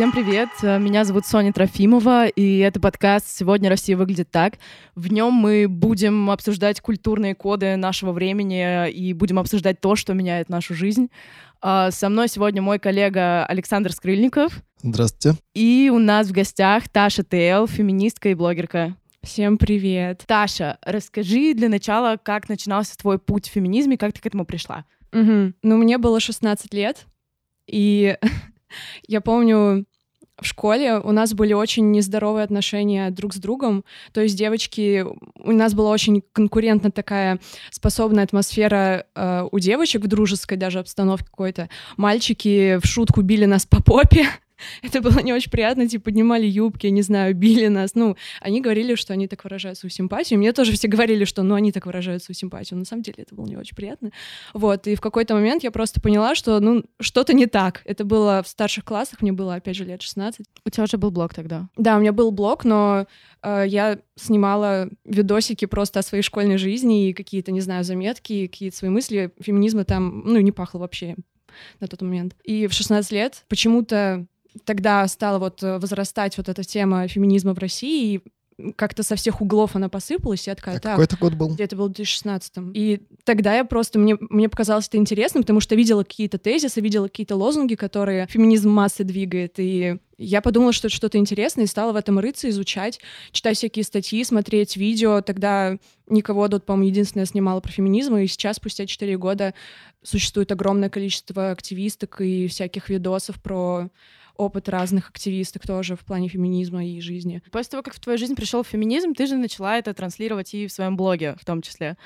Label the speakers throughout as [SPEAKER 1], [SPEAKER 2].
[SPEAKER 1] Всем привет! Меня зовут Соня Трофимова, и это подкаст «Сегодня Россия выглядит так». В нем мы будем обсуждать культурные коды нашего времени и будем обсуждать то, что меняет нашу жизнь. А, со мной сегодня мой коллега Александр Скрыльников.
[SPEAKER 2] Здравствуйте.
[SPEAKER 1] И у нас в гостях Таша ТЛ, феминистка и блогерка.
[SPEAKER 3] Всем привет.
[SPEAKER 1] Таша, расскажи для начала, как начинался твой путь в феминизме, как ты к этому пришла?
[SPEAKER 3] Угу. Ну, мне было 16 лет, и я помню, в школе у нас были очень нездоровые отношения друг с другом. То есть девочки, у нас была очень конкурентно такая способная атмосфера э, у девочек в дружеской даже обстановке какой-то. Мальчики в шутку били нас по попе. это было не очень приятно, типа, поднимали юбки, не знаю, били нас. Ну, они говорили, что они так выражают свою симпатию. Мне тоже все говорили, что, ну, они так выражают свою симпатию. На самом деле это было не очень приятно. Вот, и в какой-то момент я просто поняла, что, ну, что-то не так. Это было в старших классах, мне было, опять же, лет 16.
[SPEAKER 1] У тебя уже был блог тогда?
[SPEAKER 3] Да, у меня был блог, но э, я снимала видосики просто о своей школьной жизни и какие-то, не знаю, заметки, какие-то свои мысли. Феминизма там, ну, не пахло вообще на тот момент. И в 16 лет почему-то тогда стала вот э, возрастать вот эта тема феминизма в России, и как-то со всех углов она посыпалась, и я такая, а
[SPEAKER 2] так, какой это год был?
[SPEAKER 3] Это был в 2016 И тогда я просто, мне, мне показалось это интересным, потому что видела какие-то тезисы, видела какие-то лозунги, которые феминизм массы двигает, и я подумала, что это что-то интересное, и стала в этом рыться, изучать, читать всякие статьи, смотреть видео. Тогда никого тут, по-моему, единственное снимала про феминизм, и сейчас, спустя 4 года, существует огромное количество активисток и всяких видосов про опыт разных активисток тоже в плане феминизма и жизни.
[SPEAKER 1] После того, как в твою жизнь пришел феминизм, ты же начала это транслировать и в своем блоге в том числе.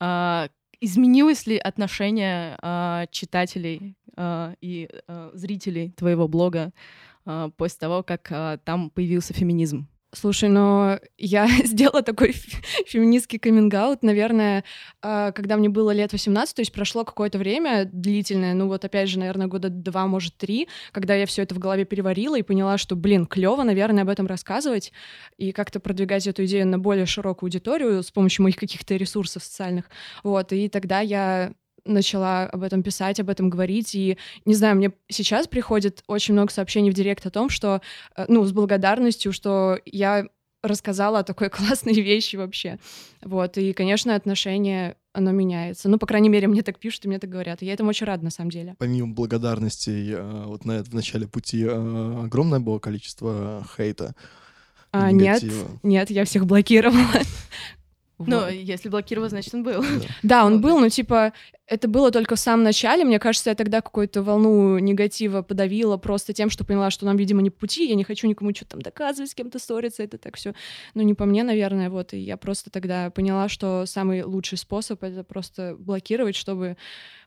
[SPEAKER 1] А, изменилось ли отношение а, читателей а, и а, зрителей твоего блога а, после того, как а, там появился феминизм?
[SPEAKER 3] Слушай, но я сделала такой феминистский каминг наверное, а, когда мне было лет 18, то есть прошло какое-то время длительное, ну вот опять же, наверное, года два, может, три, когда я все это в голове переварила и поняла, что, блин, клево, наверное, об этом рассказывать и как-то продвигать эту идею на более широкую аудиторию с помощью моих каких-то ресурсов социальных. Вот, и тогда я начала об этом писать, об этом говорить. И, не знаю, мне сейчас приходит очень много сообщений в директ о том, что, э, ну, с благодарностью, что я рассказала о такой классной вещи вообще. Вот, и, конечно, отношение оно меняется. Ну, по крайней мере, мне так пишут и мне так говорят. И я этому очень рада, на самом деле.
[SPEAKER 2] Помимо благодарности, э, вот на в начале пути э, огромное было количество хейта.
[SPEAKER 3] А, нет, нет, я всех блокировала.
[SPEAKER 1] Ну, вот. если блокировал, значит, он был.
[SPEAKER 3] Да, он был, но типа это было только в самом начале. Мне кажется, я тогда какую-то волну негатива подавила просто тем, что поняла, что нам, видимо, не по пути. Я не хочу никому что-то там доказывать, с кем-то ссориться. Это так все. Ну, не по мне, наверное. Вот. И я просто тогда поняла, что самый лучший способ — это просто блокировать, чтобы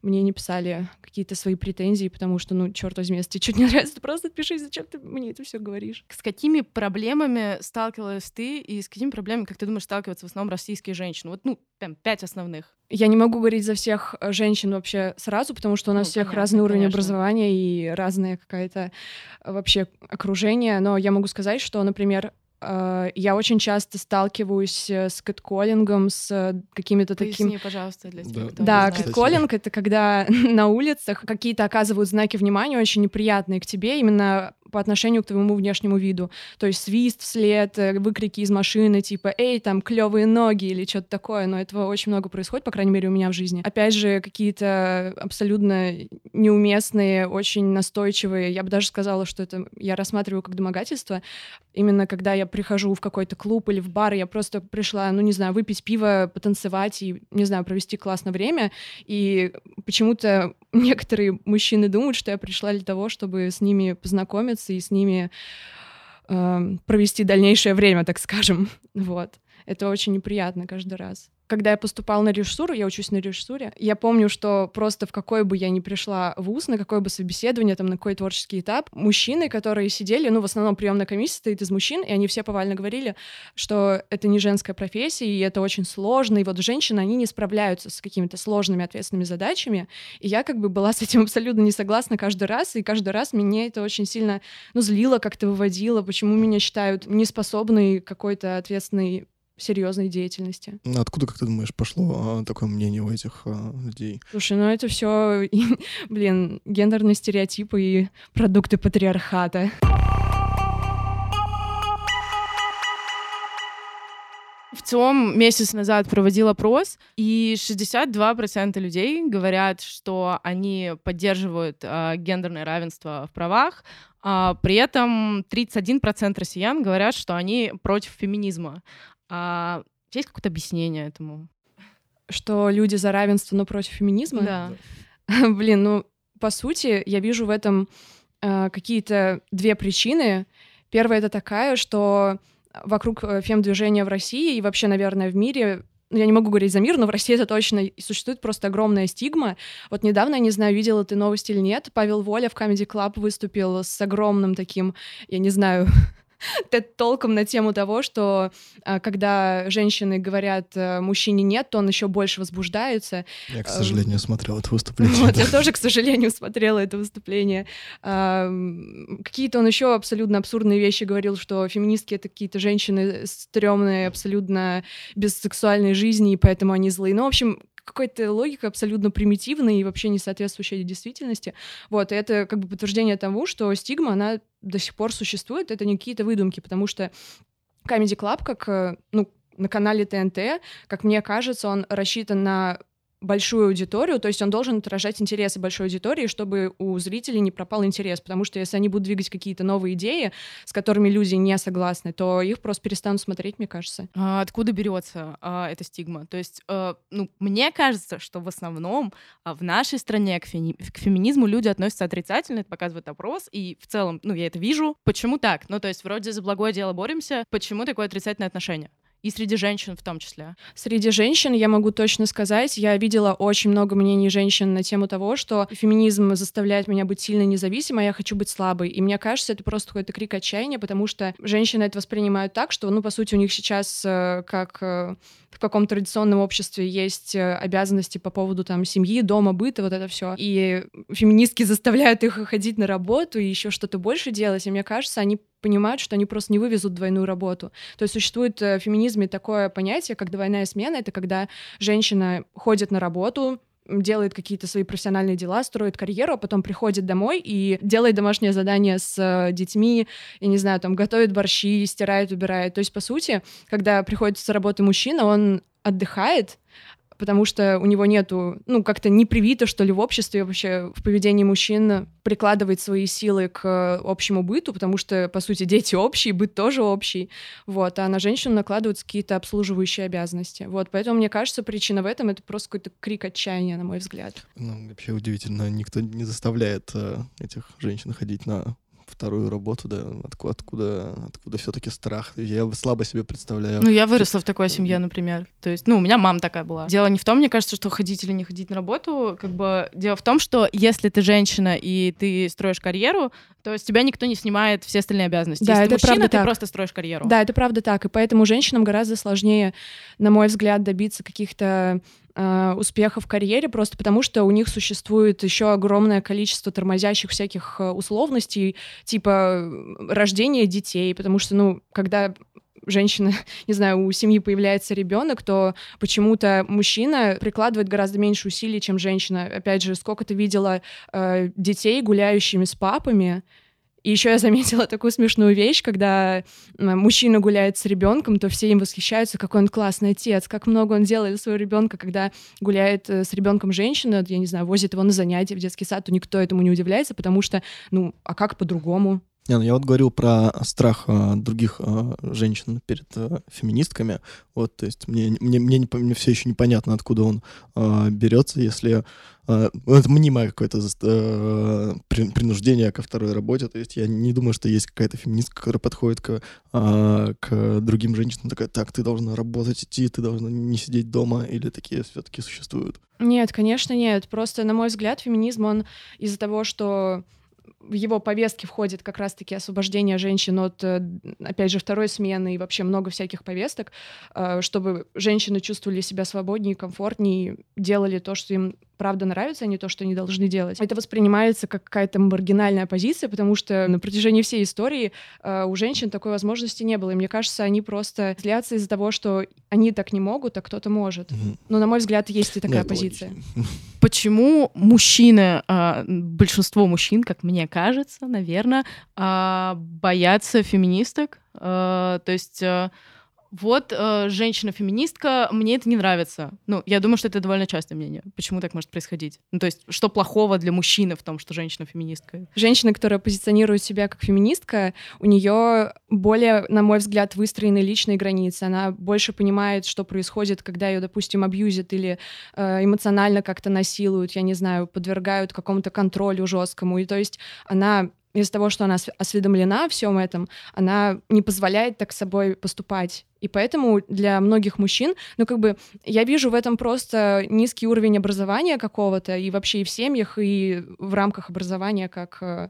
[SPEAKER 3] мне не писали какие-то свои претензии, потому что, ну, черт возьми, если тебе что-то не нравится, ты просто отпиши, зачем ты мне это все говоришь.
[SPEAKER 1] С какими проблемами сталкивалась ты и с какими проблемами, как ты думаешь, сталкиваются в основном российские женщины? Вот, ну, там, пять основных.
[SPEAKER 3] Я не могу говорить за всех э, женщин вообще сразу, потому что у нас ну, всех понятно, разный уровень конечно. образования и разное какая-то э, вообще окружение. Но я могу сказать, что, например, э, я очень часто сталкиваюсь с кэтколлингом, с какими-то такими...
[SPEAKER 1] пожалуйста, для тех,
[SPEAKER 3] кто Да, кэтколлинг — это когда на улицах какие-то оказывают знаки внимания очень неприятные к тебе, именно по отношению к твоему внешнему виду. То есть свист вслед, э, выкрики из машины, типа «Эй, там клевые ноги» или что-то такое, но этого очень много происходит, по крайней мере, у меня в жизни. Опять же, какие-то абсолютно неуместные, очень настойчивые, я бы даже сказала, что это я рассматриваю как домогательство, именно когда я прихожу в какой-то клуб или в бар, я просто пришла, ну, не знаю, выпить пиво, потанцевать и, не знаю, провести классное время, и почему-то некоторые мужчины думают, что я пришла для того, чтобы с ними познакомиться и с ними э, провести дальнейшее время, так скажем. Вот. Это очень неприятно каждый раз когда я поступала на режиссуру, я учусь на режиссуре, я помню, что просто в какой бы я ни пришла ВУЗ, на какое бы собеседование, там, на какой творческий этап, мужчины, которые сидели, ну, в основном приемная комиссия стоит из мужчин, и они все повально говорили, что это не женская профессия, и это очень сложно, и вот женщины, они не справляются с какими-то сложными ответственными задачами, и я как бы была с этим абсолютно не согласна каждый раз, и каждый раз меня это очень сильно, ну, злило, как-то выводило, почему меня считают неспособной какой-то ответственной серьезной деятельности.
[SPEAKER 2] Ну, Откуда, как ты думаешь, пошло а, такое мнение у этих а, людей?
[SPEAKER 3] Слушай, ну это все, блин, гендерные стереотипы и продукты патриархата.
[SPEAKER 1] В ЦИОМ месяц назад проводил опрос, и 62% людей говорят, что они поддерживают э, гендерное равенство в правах, а при этом 31% россиян говорят, что они против феминизма. А есть какое-то объяснение этому?
[SPEAKER 3] Что люди за равенство, но против феминизма?
[SPEAKER 1] Да.
[SPEAKER 3] Блин, ну, по сути, я вижу в этом э, какие-то две причины. Первая — это такая, что вокруг э, фем-движения в России и вообще, наверное, в мире ну, я не могу говорить за мир, но в России это точно и существует просто огромная стигма. Вот недавно, я не знаю, видела ты новость или нет, Павел Воля в Comedy Club выступил с огромным таким, я не знаю, толком на тему того, что а, когда женщины говорят э, мужчине нет, то он еще больше возбуждается.
[SPEAKER 2] Я, к сожалению, смотрел это выступление.
[SPEAKER 3] Вот, я тоже, к сожалению, смотрела это выступление. Какие-то он еще абсолютно абсурдные вещи говорил, что феминистки — это какие-то женщины стрёмные, абсолютно без сексуальной жизни, и поэтому они злые. Ну, в общем, какая-то логика абсолютно примитивная и вообще не соответствующая действительности. Вот, и это как бы подтверждение тому, что стигма, она до сих пор существует, это не какие-то выдумки, потому что Comedy Club, как, э, ну, на канале ТНТ, как мне кажется, он рассчитан на большую аудиторию, то есть он должен отражать интересы большой аудитории, чтобы у зрителей не пропал интерес, потому что если они будут двигать какие-то новые идеи, с которыми люди не согласны, то их просто перестанут смотреть, мне кажется.
[SPEAKER 1] А откуда берется а, эта стигма? То есть, а, ну, мне кажется, что в основном а, в нашей стране к, феми- к феминизму люди относятся отрицательно, это показывает опрос, и в целом, ну, я это вижу. Почему так? Ну, то есть, вроде за благое дело боремся, почему такое отрицательное отношение? И среди женщин в том числе.
[SPEAKER 3] Среди женщин я могу точно сказать, я видела очень много мнений женщин на тему того, что феминизм заставляет меня быть сильно независимой, а я хочу быть слабой. И мне кажется, это просто какой-то крик отчаяния, потому что женщины это воспринимают так, что, ну, по сути, у них сейчас э, как э, в каком традиционном обществе есть э, обязанности по поводу там семьи, дома, быта, вот это все. И феминистки заставляют их ходить на работу и еще что-то больше делать. И мне кажется, они понимают, что они просто не вывезут двойную работу. То есть существует э, в феминизме такое понятие, как двойная смена. Это когда женщина ходит на работу, делает какие-то свои профессиональные дела, строит карьеру, а потом приходит домой и делает домашнее задание с э, детьми, я не знаю, там, готовит борщи, стирает, убирает. То есть, по сути, когда приходит с работы мужчина, он отдыхает, потому что у него нету, ну, как-то не привито, что ли, в обществе вообще в поведении мужчин прикладывать свои силы к общему быту, потому что, по сути, дети общие, быт тоже общий, вот, а на женщину накладываются какие-то обслуживающие обязанности, вот, поэтому, мне кажется, причина в этом — это просто какой-то крик отчаяния, на мой взгляд.
[SPEAKER 2] Ну, вообще удивительно, никто не заставляет э, этих женщин ходить на вторую работу, да, откуда, откуда, откуда все-таки страх. Я слабо себе представляю.
[SPEAKER 1] Ну, я выросла в такой семье, например. То есть, ну, у меня мама такая была. Дело не в том, мне кажется, что ходить или не ходить на работу. Как бы дело в том, что если ты женщина и ты строишь карьеру, то с тебя никто не снимает все остальные обязанности.
[SPEAKER 3] Да,
[SPEAKER 1] если
[SPEAKER 3] это
[SPEAKER 1] ты мужчина,
[SPEAKER 3] правда
[SPEAKER 1] ты
[SPEAKER 3] так.
[SPEAKER 1] просто строишь карьеру.
[SPEAKER 3] Да, это правда так. И поэтому женщинам гораздо сложнее, на мой взгляд, добиться каких-то э, успеха в карьере, просто потому что у них существует еще огромное количество тормозящих всяких э, условностей, типа рождения детей, потому что, ну, когда женщина, не знаю, у семьи появляется ребенок, то почему-то мужчина прикладывает гораздо меньше усилий, чем женщина. Опять же, сколько ты видела э, детей, гуляющими с папами, и еще я заметила такую смешную вещь, когда мужчина гуляет с ребенком, то все им восхищаются, какой он классный отец, как много он делает для своего ребенка, когда гуляет э, с ребенком женщина, я не знаю, возит его на занятия в детский сад, то никто этому не удивляется, потому что, ну, а как по-другому?
[SPEAKER 2] Не, ну я вот говорил про страх а, других а, женщин перед а, феминистками. Вот, то есть мне, мне, мне, не, мне все еще непонятно, откуда он а, берется, если а, ну, это мнимое какое-то при- принуждение ко второй работе. То есть я не думаю, что есть какая-то феминистка, которая подходит к, а, к другим женщинам, такая, так, ты должна работать, идти, ты должна не сидеть дома, или такие все-таки существуют.
[SPEAKER 3] Нет, конечно, нет. Просто, на мой взгляд, феминизм, он из-за того, что в его повестке входит как раз-таки освобождение женщин от, э, опять же, второй смены и вообще много всяких повесток, э, чтобы женщины чувствовали себя свободнее, комфортнее, делали то, что им правда нравится, а не то, что они должны делать. Это воспринимается как какая-то маргинальная позиция, потому что на протяжении всей истории э, у женщин такой возможности не было. И мне кажется, они просто злятся из-за того, что они так не могут, а кто-то может. Mm-hmm. Но, на мой взгляд, есть и такая ну, позиция.
[SPEAKER 1] Почему мужчины, э, большинство мужчин, как мне кажется, наверное, э, боятся феминисток? Э, то есть... Вот э, женщина-феминистка, мне это не нравится. Ну, я думаю, что это довольно частое мнение. Почему так может происходить? Ну, то есть, что плохого для мужчины в том, что женщина-феминистка?
[SPEAKER 3] Женщина, которая позиционирует себя как феминистка, у нее более, на мой взгляд, выстроены личные границы. Она больше понимает, что происходит, когда ее, допустим, абьюзят или э, эмоционально как-то насилуют, я не знаю, подвергают какому-то контролю жесткому. И то есть она из-за того, что она осведомлена о всем этом, она не позволяет так с собой поступать. И поэтому для многих мужчин, ну как бы я вижу в этом просто низкий уровень образования какого-то и вообще и в семьях, и в рамках образования как э,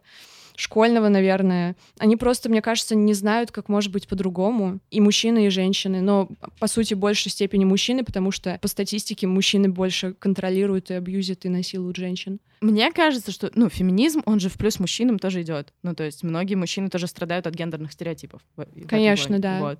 [SPEAKER 3] школьного, наверное. Они просто, мне кажется, не знают, как может быть по-другому. И мужчины, и женщины. Но, по сути, в большей степени мужчины, потому что по статистике мужчины больше контролируют и абьюзят, и насилуют женщин.
[SPEAKER 1] Мне кажется, что, ну, феминизм, он же в плюс мужчинам тоже идет. Ну, то есть многие мужчины тоже страдают от гендерных стереотипов.
[SPEAKER 3] Конечно, да. Вот.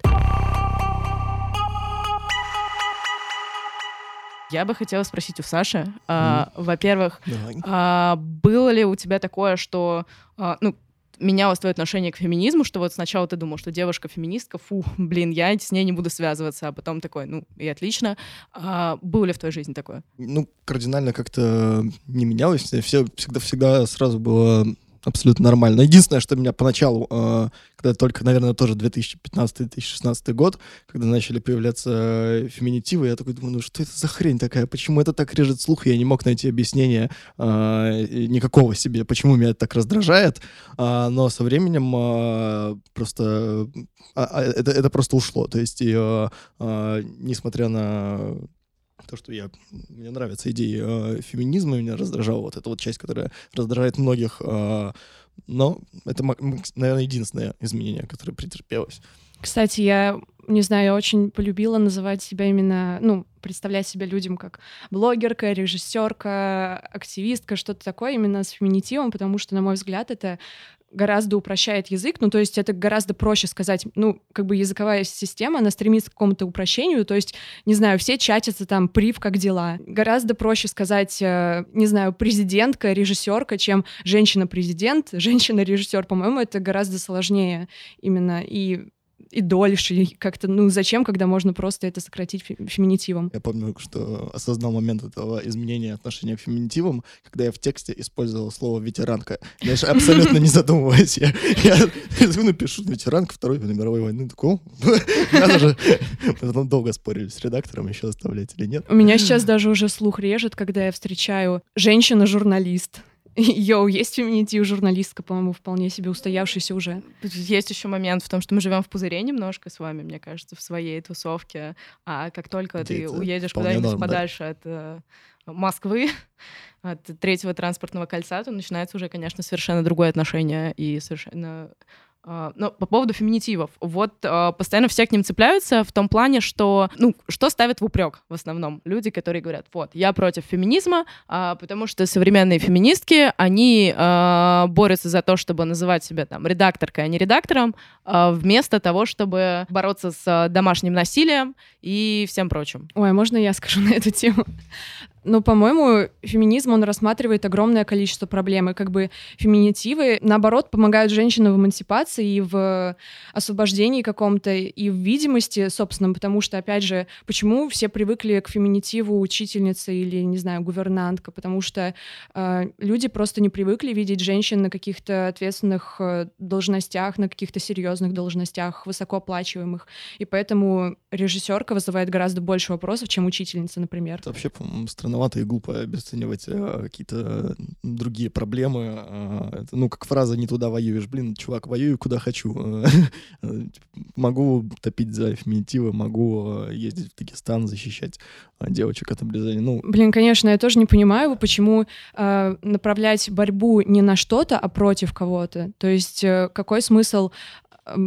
[SPEAKER 1] Я бы хотела спросить у Саши, mm. а, во-первых, а, было ли у тебя такое, что, а, ну, менялось твое отношение к феминизму, что вот сначала ты думал, что девушка феминистка, фу, блин, я с ней не буду связываться, а потом такой, ну, и отлично. А, было ли в твоей жизни такое?
[SPEAKER 2] Ну, кардинально как-то не менялось. Все всегда, всегда сразу было абсолютно нормально. Единственное, что меня поначалу, э, когда только, наверное, тоже 2015-2016 год, когда начали появляться э, феминитивы, я такой думаю, ну что это за хрень такая, почему это так режет слух, я не мог найти объяснения э, никакого себе, почему меня это так раздражает, а, но со временем а, просто а, это, это просто ушло, то есть и, несмотря на то, что я, мне нравятся идеи э, феминизма, меня раздражала вот эта вот часть, которая раздражает многих, э, но это, наверное, единственное изменение, которое претерпелось.
[SPEAKER 3] Кстати, я не знаю, я очень полюбила называть себя именно, ну, представлять себя людям как блогерка, режиссерка, активистка, что-то такое именно с феминитивом, потому что, на мой взгляд, это гораздо упрощает язык, ну, то есть это гораздо проще сказать, ну, как бы языковая система, она стремится к какому-то упрощению, то есть, не знаю, все чатятся там, прив, как дела. Гораздо проще сказать, э, не знаю, президентка, режиссерка, чем женщина-президент, женщина-режиссер, по-моему, это гораздо сложнее именно, и и дольше, и как-то, ну, зачем, когда можно просто это сократить феминитивом?
[SPEAKER 2] Я помню, что осознал момент этого изменения отношения к феминитивам, когда я в тексте использовал слово «ветеранка». Я же абсолютно не задумываясь. Я, я напишу «ветеранка Второй мировой войны». Такой, надо же. Мы долго спорили с редактором, еще оставлять или нет.
[SPEAKER 3] У меня сейчас даже уже слух режет, когда я встречаю женщина-журналист. Йоу, есть феминитив журналистка, по-моему, вполне себе устоявшийся уже.
[SPEAKER 1] Есть еще момент в том, что мы живем в пузыре немножко с вами, мне кажется, в своей тусовке. А как только Где ты уедешь куда-нибудь подальше да. от э, Москвы, от третьего транспортного кольца, то начинается уже, конечно, совершенно другое отношение и совершенно а, но по поводу феминитивов. Вот а, постоянно все к ним цепляются в том плане, что, ну, что ставят в упрек в основном люди, которые говорят, вот, я против феминизма, а, потому что современные феминистки, они борются за то, чтобы называть себя там редакторкой, а не редактором, вместо того, чтобы бороться с домашним насилием и всем прочим.
[SPEAKER 3] Ой, можно я скажу на эту тему? Ну, по-моему, феминизм, он рассматривает огромное количество проблем. И как бы феминитивы, наоборот, помогают женщинам в эмансипации и в освобождении каком-то, и в видимости собственном, потому что, опять же, почему все привыкли к феминитиву учительница или, не знаю, гувернантка? Потому что э, люди просто не привыкли видеть женщин на каких-то ответственных э, должностях, на каких-то серьезных должностях, высокооплачиваемых. И поэтому режиссерка вызывает гораздо больше вопросов, чем учительница, например.
[SPEAKER 2] Это вообще, по-моему, стран странновато и глупо обесценивать э, какие-то другие проблемы. Э, ну, как фраза «не туда воюешь». Блин, чувак, воюю куда хочу. Могу топить за феминитивы, могу ездить в Дагестан, защищать девочек от обрезания. Ну,
[SPEAKER 3] Блин, конечно, я тоже не понимаю, почему э, направлять борьбу не на что-то, а против кого-то. То есть э, какой смысл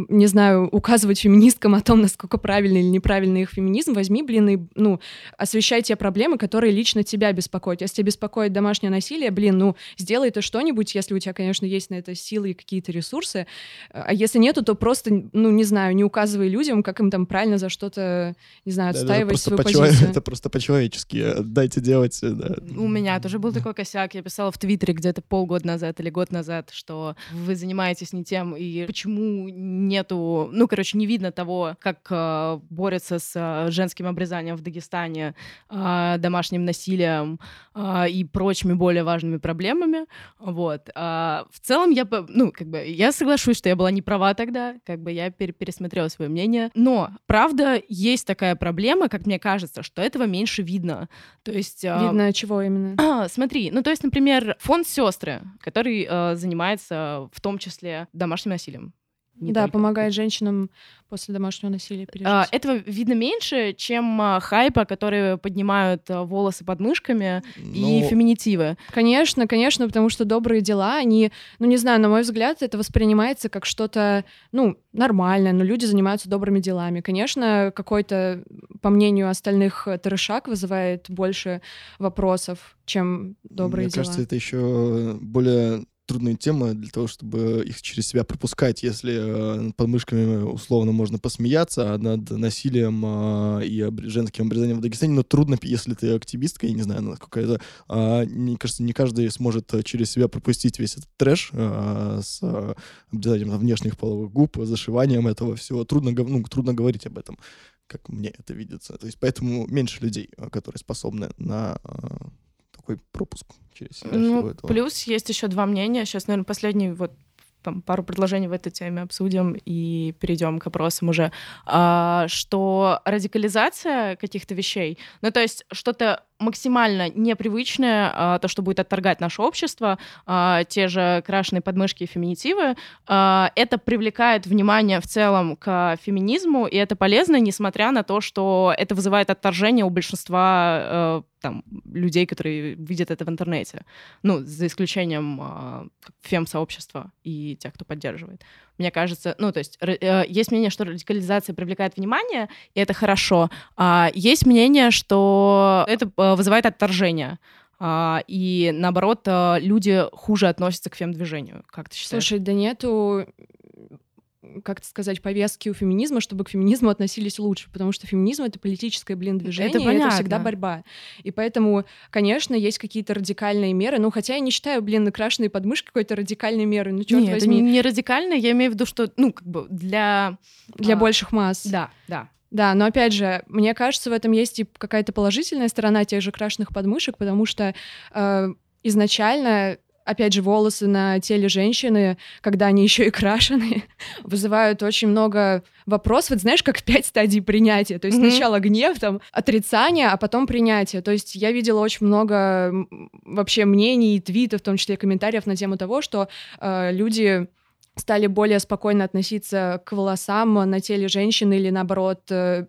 [SPEAKER 3] не знаю, указывать феминисткам о том, насколько правильный или неправильный их феминизм, возьми, блин, и, ну, освещай те проблемы, которые лично тебя беспокоят. Если тебя беспокоит домашнее насилие, блин, ну, сделай это что-нибудь, если у тебя, конечно, есть на это силы и какие-то ресурсы. А если нету, то просто, ну, не знаю, не указывай людям, как им там правильно за что-то, не знаю, отстаивать
[SPEAKER 2] это
[SPEAKER 3] свою
[SPEAKER 2] позицию. Это просто по-человечески. Дайте делать. Да.
[SPEAKER 1] У меня тоже был такой косяк. Я писала в Твиттере где-то полгода назад или год назад, что вы занимаетесь не тем, и почему нету, ну, короче, не видно того, как э, борются с э, женским обрезанием в Дагестане, э, домашним насилием э, и прочими более важными проблемами, вот. А в целом я, ну, как бы, я соглашусь, что я была не права тогда, как бы я пер пересмотрела свое мнение, но, правда, есть такая проблема, как мне кажется, что этого меньше видно, то есть...
[SPEAKER 3] Э, видно чего именно?
[SPEAKER 1] А, смотри, ну, то есть, например, фонд «Сестры», который э, занимается в том числе домашним насилием,
[SPEAKER 3] не да, только. помогает женщинам после домашнего насилия пережить. А,
[SPEAKER 1] этого видно меньше, чем а, хайпа, которые поднимают а, волосы под мышками ну... и феминитивы.
[SPEAKER 3] Конечно, конечно, потому что добрые дела, они, ну не знаю, на мой взгляд, это воспринимается как что-то, ну, нормальное, но люди занимаются добрыми делами. Конечно, какой-то, по мнению остальных, трешак вызывает больше вопросов, чем добрые
[SPEAKER 2] Мне
[SPEAKER 3] дела.
[SPEAKER 2] Мне кажется, это еще более трудная тема для того, чтобы их через себя пропускать. Если э, над подмышками условно можно посмеяться, а над насилием э, и женским обрезанием в Дагестане, но трудно, если ты активистка, я не знаю, насколько это... Мне кажется, не каждый сможет через себя пропустить весь этот трэш э, с обрезанием внешних половых губ, зашиванием этого всего. Трудно, ну, трудно говорить об этом, как мне это видится. То есть поэтому меньше людей, которые способны на такой пропуск через себя
[SPEAKER 1] ну, Плюс есть еще два мнения. Сейчас, наверное, последний вот там, пару предложений в этой теме обсудим и перейдем к вопросам уже, а, что радикализация каких-то вещей, ну то есть что-то максимально непривычное, а, то, что будет отторгать наше общество, а, те же крашеные подмышки и феминитивы, а, это привлекает внимание в целом к феминизму, и это полезно, несмотря на то, что это вызывает отторжение у большинства э, там, людей, которые видят это в интернете. Ну, за исключением э, фем-сообщества и тех, кто поддерживает. Мне кажется, ну, то есть э, есть мнение, что радикализация привлекает внимание, и это хорошо. А есть мнение, что это э, вызывает отторжение. А, и наоборот, э, люди хуже относятся к фем-движению. Как ты считаешь?
[SPEAKER 3] Слушай, да нету как сказать, повестки у феминизма, чтобы к феминизму относились лучше, потому что феминизм — это политическое, блин, движение, это, понятно. это всегда борьба. И поэтому, конечно, есть какие-то радикальные меры, ну, хотя я не считаю, блин, накрашенные подмышки какой-то радикальной мерой, ну, черт
[SPEAKER 1] Нет,
[SPEAKER 3] возьми.
[SPEAKER 1] это не радикально, я имею в виду, что, ну, как бы для...
[SPEAKER 3] Для а, больших масс.
[SPEAKER 1] Да, да.
[SPEAKER 3] Да, но опять же, мне кажется, в этом есть и какая-то положительная сторона тех же крашеных подмышек, потому что э, изначально опять же, волосы на теле женщины, когда они еще и крашеные, вызывают очень много вопросов. Вот знаешь, как пять стадий принятия. То есть mm-hmm. сначала гнев, там, отрицание, а потом принятие. То есть я видела очень много вообще мнений, твитов, в том числе комментариев на тему того, что э, люди стали более спокойно относиться к волосам на теле женщины или наоборот э,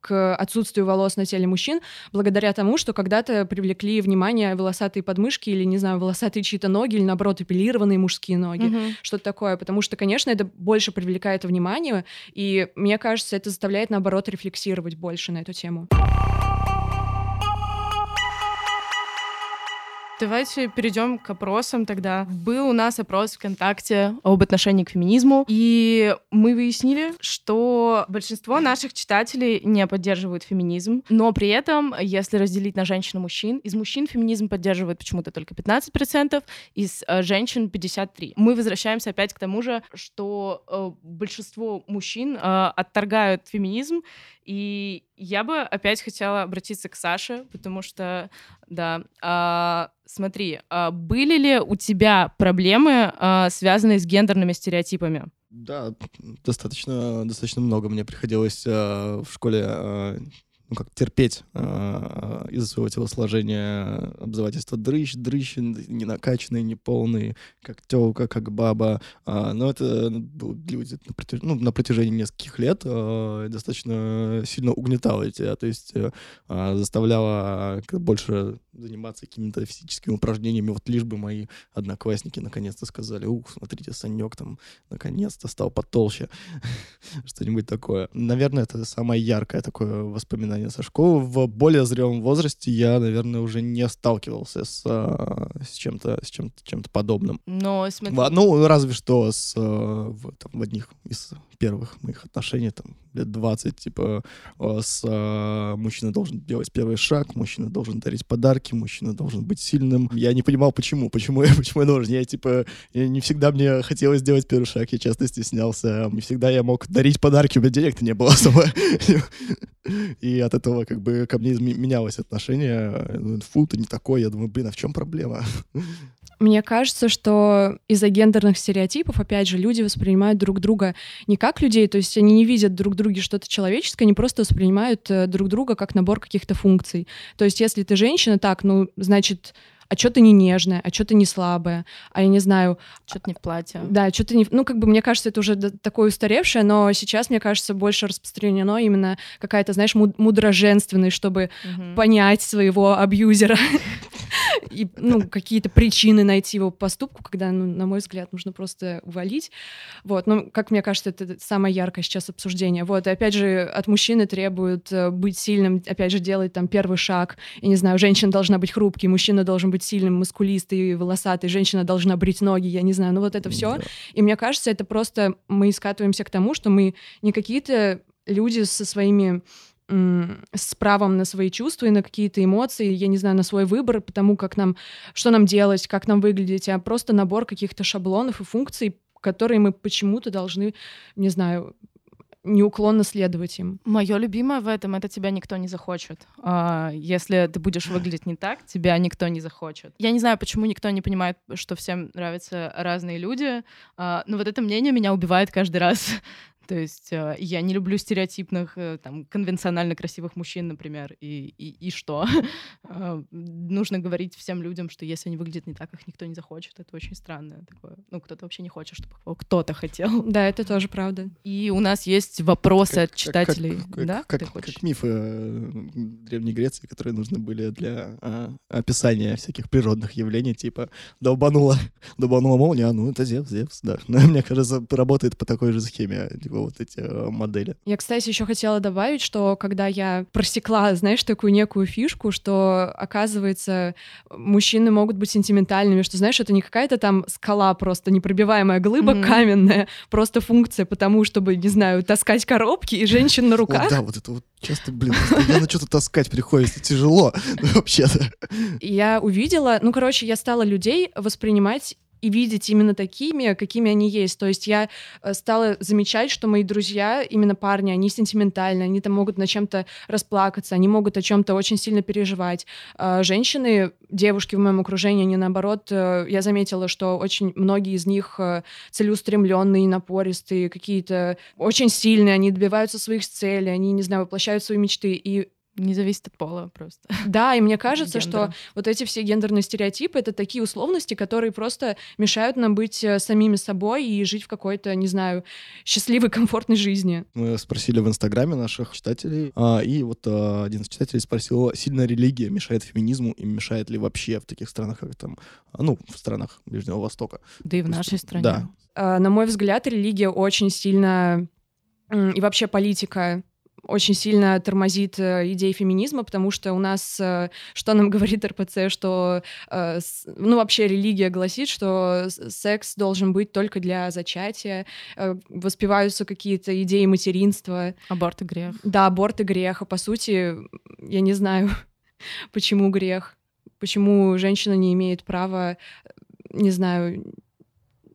[SPEAKER 3] к отсутствию волос на теле мужчин, благодаря тому, что когда-то привлекли внимание волосатые подмышки или, не знаю, волосатые чьи-то ноги, или, наоборот, эпилированные мужские ноги, mm-hmm. что-то такое. Потому что, конечно, это больше привлекает внимание, и мне кажется, это заставляет, наоборот, рефлексировать больше на эту тему.
[SPEAKER 1] Давайте перейдем к опросам тогда. Был у нас опрос ВКонтакте об отношении к феминизму, и мы выяснили, что большинство наших читателей не поддерживают феминизм, но при этом, если разделить на женщин и мужчин, из мужчин феминизм поддерживает почему-то только 15%, из э, женщин 53%. Мы возвращаемся опять к тому же, что э, большинство мужчин э, отторгают феминизм, и я бы опять хотела обратиться к Саше, потому что, да, а, смотри, а были ли у тебя проблемы, а, связанные с гендерными стереотипами?
[SPEAKER 2] Да, достаточно, достаточно много мне приходилось а, в школе а, ну, как терпеть э, из-за своего телосложения обзывательство дрыщ, дрыщ, не накачанный, не полный, как тёлка, как баба. Э, но это люди на, протяж... ну, на протяжении нескольких лет э, достаточно сильно угнетало тебя, то есть э, заставляло больше заниматься какими-то физическими упражнениями, вот лишь бы мои одноклассники наконец-то сказали, ух, смотрите, Санек там наконец-то стал потолще, что-нибудь такое. Наверное, это самое яркое такое воспоминание со школы. В более зрелом возрасте я, наверное, уже не сталкивался с, а, с чем-то с чем-то чем-то подобным.
[SPEAKER 1] Но смотри...
[SPEAKER 2] Ну, разве что с, а, в, там, в одних из первых моих отношений, там, лет 20, типа, с э, мужчина должен делать первый шаг, мужчина должен дарить подарки, мужчина должен быть сильным. Я не понимал, почему, почему я, почему я должен. Я, типа, не всегда мне хотелось сделать первый шаг, я часто стеснялся. Не всегда я мог дарить подарки, у меня денег-то не было особо. И от этого, как бы, ко мне менялось отношение. Ну, фу, ты не такой. Я думаю, блин, а в чем проблема?
[SPEAKER 3] Мне кажется, что из-за гендерных стереотипов, опять же, люди воспринимают друг друга не как людей, то есть они не видят друг в друге что-то человеческое, они просто воспринимают э, друг друга как набор каких-то функций. То есть если ты женщина, так, ну, значит, а что ты не нежная, а что ты не слабая, а я не знаю...
[SPEAKER 1] Что ты не в платье.
[SPEAKER 3] Да, что ты не... Ну, как бы, мне кажется, это уже такое устаревшее, но сейчас, мне кажется, больше распространено именно какая-то, знаешь, мудроженственность, чтобы угу. понять своего абьюзера. и ну, какие-то причины найти его поступку, когда, ну, на мой взгляд, нужно просто увалить. Вот, ну, как мне кажется, это самое яркое сейчас обсуждение. Вот, и опять же, от мужчины требуют э, быть сильным, опять же, делать там первый шаг. Я не знаю, женщина должна быть хрупкий, мужчина должен быть сильным, мускулистый, волосатый, женщина должна брить ноги, я не знаю, ну вот это все. И мне кажется, это просто мы скатываемся к тому, что мы не какие-то люди со своими с правом на свои чувства и на какие-то эмоции, я не знаю, на свой выбор, потому как нам, что нам делать, как нам выглядеть, а просто набор каких-то шаблонов и функций, которые мы почему-то должны, не знаю, неуклонно следовать им.
[SPEAKER 1] Мое любимое в этом это тебя никто не захочет. А, если ты будешь выглядеть не так, тебя никто не захочет. Я не знаю, почему никто не понимает, что всем нравятся разные люди, а, но вот это мнение меня убивает каждый раз. То есть э, я не люблю стереотипных, э, там, конвенционально красивых мужчин, например, и, и, и что? Э, нужно говорить всем людям, что если они выглядят не так, их никто не захочет. Это очень странно такое. Ну, кто-то вообще не хочет, чтобы кто-то хотел.
[SPEAKER 3] Да, это тоже правда.
[SPEAKER 1] И у нас есть вопросы как, от читателей.
[SPEAKER 2] Как, как,
[SPEAKER 1] да?
[SPEAKER 2] как, как, как мифы Древней Греции, которые нужны были для а, описания всяких природных явлений, типа долбанула, долбанула молния, а ну это Зевс, Зевс, да. Мне кажется, работает по такой же схеме. Типа, вот эти э, модели.
[SPEAKER 3] Я, кстати, еще хотела добавить, что когда я просекла, знаешь, такую некую фишку, что, оказывается, мужчины могут быть сентиментальными, что, знаешь, это не какая-то там скала просто, непробиваемая глыба mm-hmm. каменная, просто функция потому, чтобы, не знаю, таскать коробки и женщин на руках.
[SPEAKER 2] Вот, да, вот это вот часто, блин, постоянно что-то таскать приходится, тяжело вообще-то.
[SPEAKER 3] Я увидела, ну, короче, я стала людей воспринимать и видеть именно такими, какими они есть. То есть я э, стала замечать, что мои друзья, именно парни, они сентиментальны, они там могут на чем-то расплакаться, они могут о чем-то очень сильно переживать. А женщины, девушки в моем окружении, они наоборот, э, я заметила, что очень многие из них э, целеустремленные, напористые, какие-то очень сильные, они добиваются своих целей, они, не знаю, воплощают свои мечты. И
[SPEAKER 1] не зависит от пола просто.
[SPEAKER 3] Да, и мне кажется, что вот эти все гендерные стереотипы — это такие условности, которые просто мешают нам быть э, самими собой и жить в какой-то, не знаю, счастливой, комфортной жизни.
[SPEAKER 2] Мы спросили в Инстаграме наших читателей, а, и вот а, один из читателей спросил, сильно религия мешает феминизму и мешает ли вообще в таких странах, как там, а, ну, в странах Ближнего Востока.
[SPEAKER 1] Да и в нашей стране.
[SPEAKER 2] Да.
[SPEAKER 3] На мой взгляд, религия очень сильно и вообще политика очень сильно тормозит э, идеи феминизма, потому что у нас, э, что нам говорит РПЦ, что, э, ну, вообще религия гласит, что секс должен быть только для зачатия, воспеваются какие-то идеи материнства.
[SPEAKER 1] Аборт и грех.
[SPEAKER 3] Да, аборт и грех, а по сути, я не знаю, почему грех, почему женщина не имеет права, не знаю,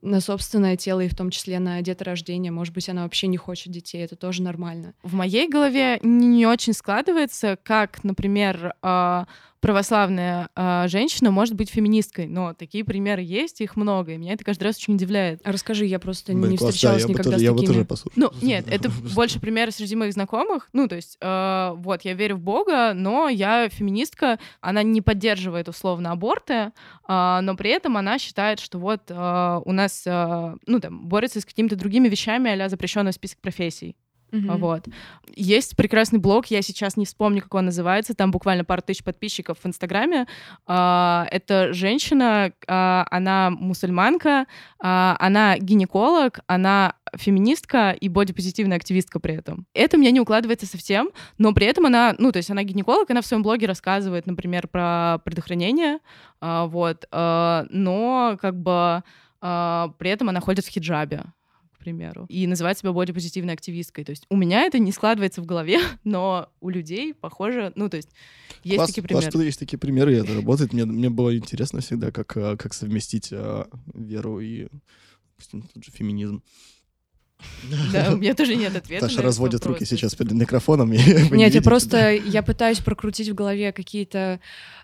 [SPEAKER 3] на собственное тело и в том числе на деторождение. Может быть, она вообще не хочет детей, это тоже нормально.
[SPEAKER 1] В моей голове не очень складывается, как, например, а, православная э, женщина может быть феминисткой, но такие примеры есть, их много, и меня это каждый раз очень удивляет.
[SPEAKER 3] А расскажи, я просто
[SPEAKER 2] Блин,
[SPEAKER 3] не
[SPEAKER 2] класс, да,
[SPEAKER 3] встречалась
[SPEAKER 2] я бы
[SPEAKER 3] никогда
[SPEAKER 2] тоже-
[SPEAKER 3] с
[SPEAKER 2] я бы
[SPEAKER 3] такими.
[SPEAKER 2] тоже послушал.
[SPEAKER 1] Ну, нет, это больше примеры среди моих знакомых. Ну, то есть, э, вот, я верю в Бога, но я феминистка, она не поддерживает условно аборты, а, но при этом она считает, что вот э, у нас, э, ну, там, борется с какими-то другими вещами, а запрещенный список профессий.
[SPEAKER 3] Мгм.
[SPEAKER 1] Вот. Есть прекрасный блог, я сейчас не вспомню, как он называется, там буквально пару тысяч подписчиков в Инстаграме. А, Это женщина, а, она мусульманка, а, она гинеколог, она феминистка и бодипозитивная активистка при этом. Это мне не укладывается совсем, но при этом она, ну, то есть она гинеколог, она в своем блоге рассказывает, например, про предохранение, вот, но как бы при этом она ходит в хиджабе примеру, и называть себя бодипозитивной активисткой. То есть у меня это не складывается в голове, но у людей, похоже, ну, то есть есть
[SPEAKER 2] Класс,
[SPEAKER 1] такие
[SPEAKER 2] класс,
[SPEAKER 1] примеры.
[SPEAKER 2] что есть такие примеры, и это работает. Мне, мне было интересно всегда, как, а, как совместить а, веру и допустим, тот же феминизм.
[SPEAKER 1] Да, у меня тоже нет ответа.
[SPEAKER 2] Таша разводит руки сейчас перед микрофоном.
[SPEAKER 3] Нет, я просто я пытаюсь прокрутить в голове какие-то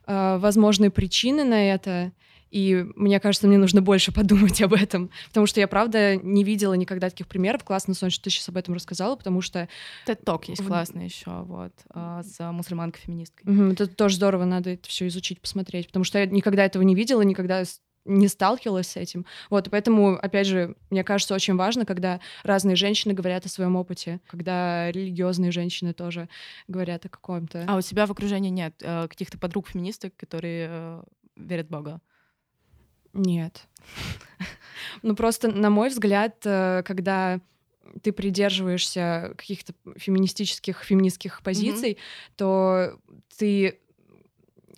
[SPEAKER 3] э, возможные причины на это. И мне кажется, мне нужно больше подумать об этом. Потому что я, правда, не видела никогда таких примеров. Классно, Соня, что ты сейчас об этом рассказала, потому что
[SPEAKER 1] TED-ток есть
[SPEAKER 3] В-
[SPEAKER 1] классный еще, вот, а, с мусульманкой-феминисткой.
[SPEAKER 3] мгм, это тоже здорово, надо это все изучить, посмотреть. Потому что я никогда этого не видела, никогда не сталкивалась с этим. Вот, и поэтому, опять же, мне кажется, очень важно, когда разные женщины говорят о своем опыте, когда религиозные женщины тоже говорят о каком-то.
[SPEAKER 1] А у тебя в окружении нет э, каких-то подруг-феминисток, которые э, верят в Бога?
[SPEAKER 3] Нет. Ну просто, на мой взгляд, э, когда ты придерживаешься каких-то феминистических, феминистских позиций, то ты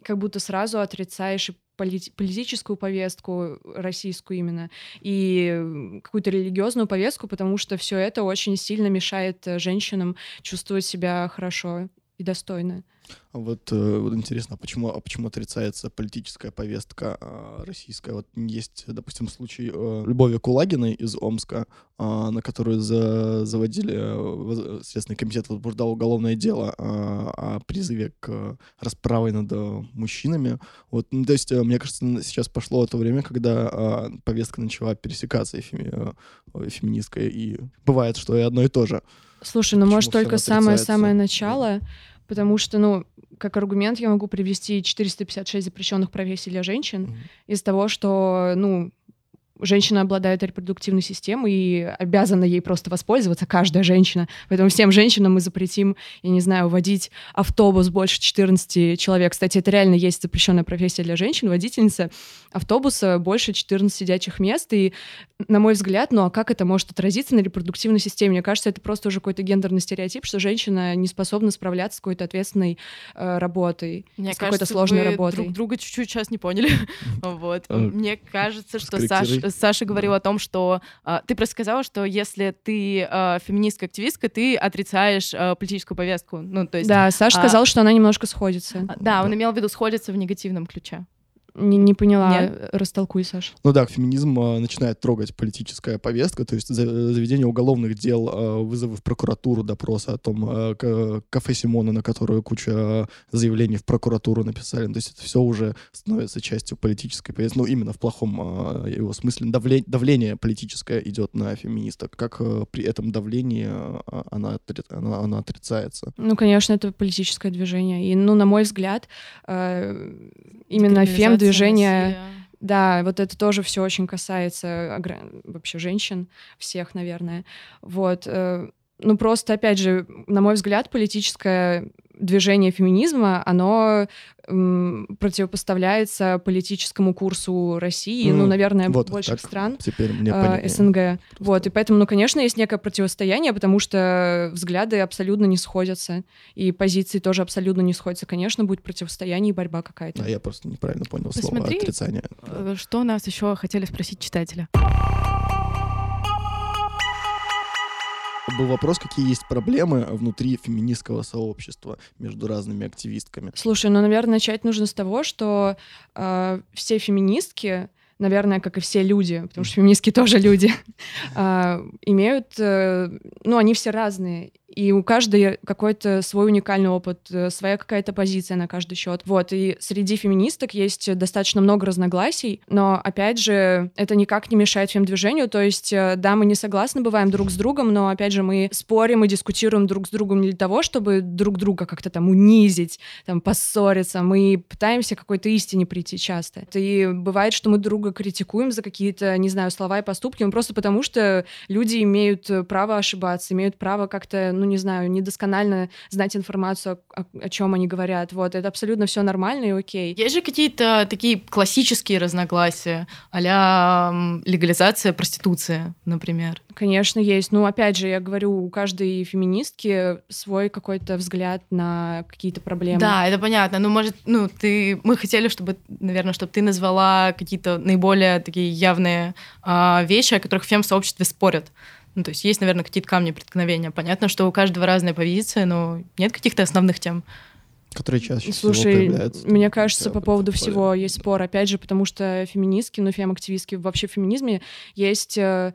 [SPEAKER 3] как будто сразу отрицаешь и полит- политическую повестку российскую именно и какую-то религиозную повестку, потому что все это очень сильно мешает э, женщинам чувствовать себя хорошо и достойно.
[SPEAKER 2] А Вот, э, вот интересно, а почему, а почему отрицается политическая повестка а, российская? Вот есть, допустим, случай э, Любови Кулагиной из Омска, на которую за- заводили, э, Следственный комитет возбуждал уголовное дело о призыве к э, расправе над э, мужчинами. Вот, ну, то есть, э, мне кажется, сейчас пошло то время, когда повестка начала пересекаться и феми- э, феминистская, и бывает, что и одно и то же.
[SPEAKER 3] Слушай, ну
[SPEAKER 2] Почему
[SPEAKER 3] может только самое-самое начало, потому что, ну, как аргумент я могу привести 456 запрещенных профессий для женщин
[SPEAKER 2] Мгм.
[SPEAKER 3] из того, что, ну, женщина обладает репродуктивной системой и обязана ей просто воспользоваться, каждая женщина. Поэтому всем женщинам мы запретим, я не знаю, водить автобус больше 14 человек. Кстати, это реально есть запрещенная профессия для женщин, водительница автобуса больше 14 сидячих мест. И, на мой взгляд, ну а как это может отразиться на репродуктивной системе? Мне кажется, это просто уже какой-то гендерный стереотип, что женщина не способна справляться с какой-то ответственной э, работой,
[SPEAKER 1] Мне
[SPEAKER 3] с какой-то сложной
[SPEAKER 1] вы
[SPEAKER 3] работой.
[SPEAKER 1] друг друга чуть-чуть сейчас не поняли. Вот.
[SPEAKER 2] А,
[SPEAKER 1] Мне кажется, что Саш-
[SPEAKER 2] скорректируй.
[SPEAKER 1] Саша говорил о том, что а, ты просто сказала, что если ты а, феминистка-активистка, ты отрицаешь а, политическую повестку. Ну, то есть
[SPEAKER 3] Да, Саша сказал, что она немножко сходится.
[SPEAKER 1] Да, он имел в виду сходится в негативном ключе.
[SPEAKER 3] Не, не поняла,
[SPEAKER 1] Нет?
[SPEAKER 3] растолкуй, Саш.
[SPEAKER 2] Ну да, феминизм а, начинает трогать политическая повестка, то есть за- заведение уголовных дел, а, вызовы в прокуратуру, допросы о том, к- кафе Симона, на которую куча заявлений в прокуратуру написали. То есть это все уже становится частью политической повестки. Ну, именно в плохом а, его смысле. Давле- давление политическое идет на феминисток. Как а, при этом давлении а, она, отри- она, она отрицается.
[SPEAKER 3] Ну, конечно, это политическое движение. И, ну, на мой взгляд, э, именно
[SPEAKER 1] Декриминализация насилия.
[SPEAKER 3] Да, вот это тоже все очень касается вообще женщин, всех, наверное. Вот. Ну, просто, опять же, на мой взгляд, политическое движение феминизма, оно м, противопоставляется политическому курсу России, ну,
[SPEAKER 2] М,
[SPEAKER 3] наверное,
[SPEAKER 2] вот
[SPEAKER 3] больших
[SPEAKER 2] так
[SPEAKER 3] стран.
[SPEAKER 2] Теперь мне
[SPEAKER 3] э. СНГ.
[SPEAKER 2] Просто.
[SPEAKER 3] Вот, и поэтому, ну, конечно, есть некое противостояние, потому что взгляды абсолютно не сходятся, и позиции тоже абсолютно не сходятся. Конечно, будет противостояние и борьба какая-то.
[SPEAKER 2] А я просто неправильно понял слово
[SPEAKER 1] Посмотри,
[SPEAKER 2] отрицание.
[SPEAKER 1] Э, Что нас еще хотели спросить читатели?
[SPEAKER 2] Был вопрос, какие есть проблемы внутри феминистского сообщества между разными активистками.
[SPEAKER 3] Слушай, ну, наверное, начать нужно с того, что э, все феминистки наверное, как и все люди, потому что феминистки тоже люди, а, имеют, э, ну, они все разные, и у каждой какой-то свой уникальный опыт, э, своя какая-то позиция на каждый счет. Вот, и среди феминисток есть достаточно много разногласий, но, опять же, это никак не мешает фем-движению, то есть, э, да, мы не согласны бываем друг с другом, но, опять же, мы спорим и дискутируем друг с другом не для того, чтобы друг друга как-то там унизить, там, поссориться, мы пытаемся какой-то истине прийти часто. И бывает, что мы друга критикуем за какие-то, не знаю, слова и поступки, ну, просто потому что люди имеют право ошибаться, имеют право как-то, ну, не знаю, недосконально знать информацию, о, о чем они говорят. Вот, это абсолютно все нормально и окей.
[SPEAKER 1] Есть же какие-то такие классические разногласия, а легализация проституции, например?
[SPEAKER 3] Конечно, есть. Ну, опять же, я говорю, у каждой феминистки свой какой-то взгляд на какие-то проблемы.
[SPEAKER 1] Да, это понятно. Ну, может, ну, ты... Мы хотели, чтобы, наверное, чтобы ты назвала какие-то наиболее такие явные э, вещи, о которых фем-сообществе спорят. Ну, то есть есть, наверное, какие-то камни преткновения. Понятно, что у каждого разная позиция, но нет каких-то основных тем.
[SPEAKER 2] Которые чаще
[SPEAKER 3] Слушай,
[SPEAKER 2] всего
[SPEAKER 3] мне кажется, по поводу всего есть спор. Опять же, потому что феминистки, ну, фем-активистки, вообще в феминизме есть э,